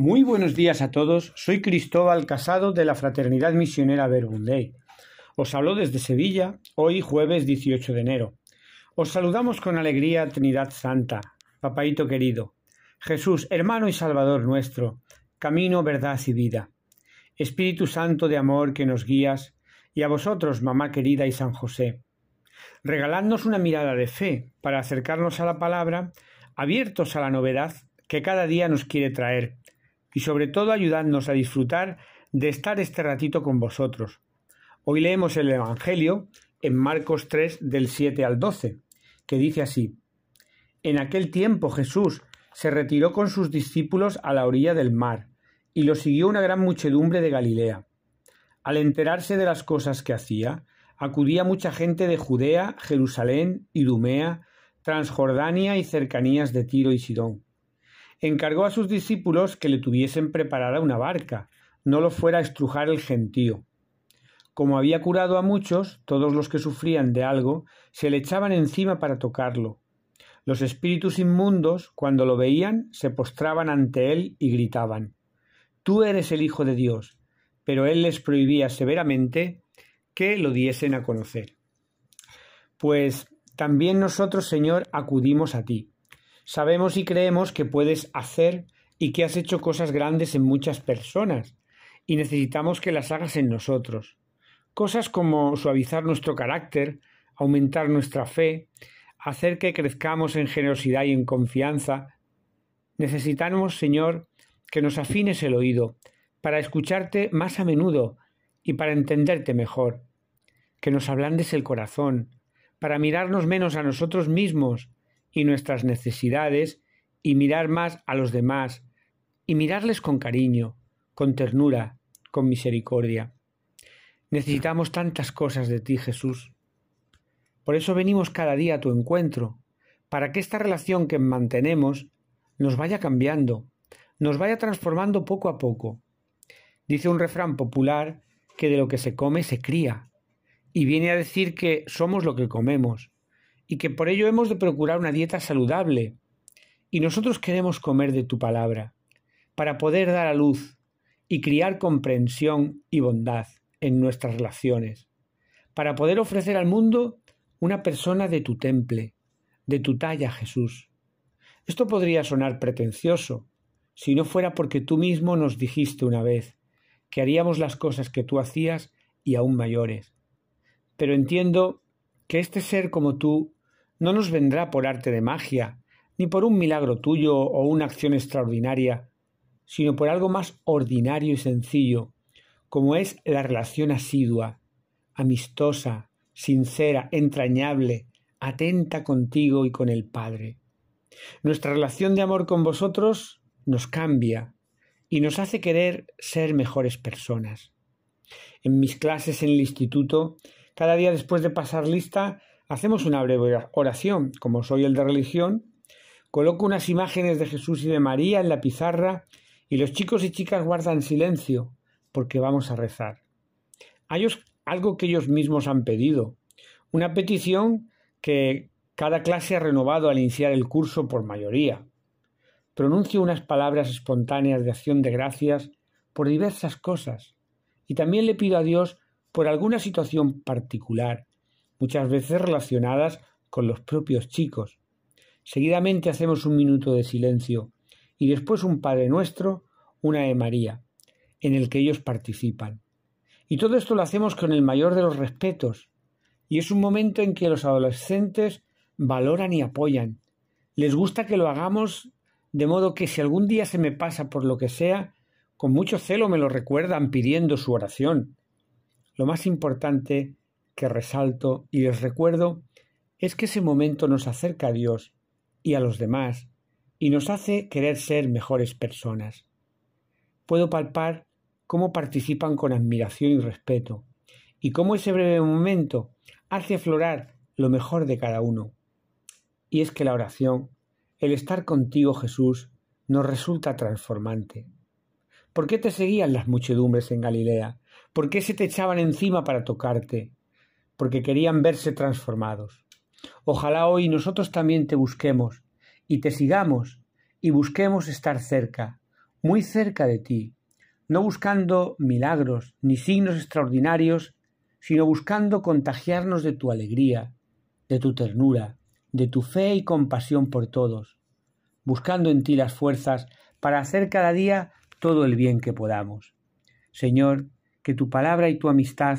Muy buenos días a todos. Soy Cristóbal Casado de la Fraternidad Misionera Verbundey. Os hablo desde Sevilla, hoy jueves 18 de enero. Os saludamos con alegría Trinidad Santa, Papaito querido, Jesús, hermano y Salvador nuestro, camino, verdad y vida. Espíritu Santo de amor que nos guías, y a vosotros, mamá querida y San José. Regaladnos una mirada de fe para acercarnos a la palabra, abiertos a la novedad que cada día nos quiere traer, y sobre todo ayudadnos a disfrutar de estar este ratito con vosotros. Hoy leemos el Evangelio en Marcos 3 del 7 al 12, que dice así, En aquel tiempo Jesús se retiró con sus discípulos a la orilla del mar, y lo siguió una gran muchedumbre de Galilea. Al enterarse de las cosas que hacía, acudía mucha gente de Judea, Jerusalén, Idumea, Transjordania y cercanías de Tiro y Sidón encargó a sus discípulos que le tuviesen preparada una barca, no lo fuera a estrujar el gentío. Como había curado a muchos, todos los que sufrían de algo se le echaban encima para tocarlo. Los espíritus inmundos, cuando lo veían, se postraban ante él y gritaban Tú eres el Hijo de Dios. Pero él les prohibía severamente que lo diesen a conocer. Pues también nosotros, Señor, acudimos a ti Sabemos y creemos que puedes hacer y que has hecho cosas grandes en muchas personas y necesitamos que las hagas en nosotros. Cosas como suavizar nuestro carácter, aumentar nuestra fe, hacer que crezcamos en generosidad y en confianza. Necesitamos, Señor, que nos afines el oído para escucharte más a menudo y para entenderte mejor, que nos ablandes el corazón, para mirarnos menos a nosotros mismos y nuestras necesidades y mirar más a los demás y mirarles con cariño, con ternura, con misericordia. Necesitamos tantas cosas de ti, Jesús. Por eso venimos cada día a tu encuentro, para que esta relación que mantenemos nos vaya cambiando, nos vaya transformando poco a poco. Dice un refrán popular que de lo que se come se cría, y viene a decir que somos lo que comemos, y que por ello hemos de procurar una dieta saludable. Y nosotros queremos comer de tu palabra, para poder dar a luz y criar comprensión y bondad en nuestras relaciones, para poder ofrecer al mundo una persona de tu temple, de tu talla, Jesús. Esto podría sonar pretencioso, si no fuera porque tú mismo nos dijiste una vez que haríamos las cosas que tú hacías y aún mayores. Pero entiendo que este ser como tú no nos vendrá por arte de magia, ni por un milagro tuyo o una acción extraordinaria, sino por algo más ordinario y sencillo, como es la relación asidua, amistosa, sincera, entrañable, atenta contigo y con el Padre. Nuestra relación de amor con vosotros nos cambia y nos hace querer ser mejores personas. En mis clases en el instituto, cada día después de pasar lista, Hacemos una breve oración, como soy el de religión, coloco unas imágenes de Jesús y de María en la pizarra y los chicos y chicas guardan silencio porque vamos a rezar. Hay algo que ellos mismos han pedido, una petición que cada clase ha renovado al iniciar el curso por mayoría. Pronuncio unas palabras espontáneas de acción de gracias por diversas cosas y también le pido a Dios por alguna situación particular muchas veces relacionadas con los propios chicos. Seguidamente hacemos un minuto de silencio y después un Padre Nuestro, una de María, en el que ellos participan. Y todo esto lo hacemos con el mayor de los respetos, y es un momento en que los adolescentes valoran y apoyan. Les gusta que lo hagamos de modo que si algún día se me pasa por lo que sea, con mucho celo me lo recuerdan pidiendo su oración. Lo más importante que resalto y les recuerdo es que ese momento nos acerca a Dios y a los demás y nos hace querer ser mejores personas. Puedo palpar cómo participan con admiración y respeto y cómo ese breve momento hace aflorar lo mejor de cada uno. Y es que la oración, el estar contigo Jesús, nos resulta transformante. ¿Por qué te seguían las muchedumbres en Galilea? ¿Por qué se te echaban encima para tocarte? Porque querían verse transformados. Ojalá hoy nosotros también te busquemos y te sigamos y busquemos estar cerca, muy cerca de ti, no buscando milagros ni signos extraordinarios, sino buscando contagiarnos de tu alegría, de tu ternura, de tu fe y compasión por todos, buscando en ti las fuerzas para hacer cada día todo el bien que podamos. Señor, que tu palabra y tu amistad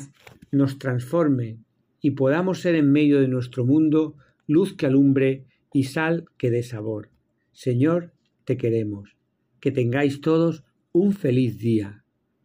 nos transforme y podamos ser en medio de nuestro mundo luz que alumbre y sal que dé sabor. Señor, te queremos. Que tengáis todos un feliz día.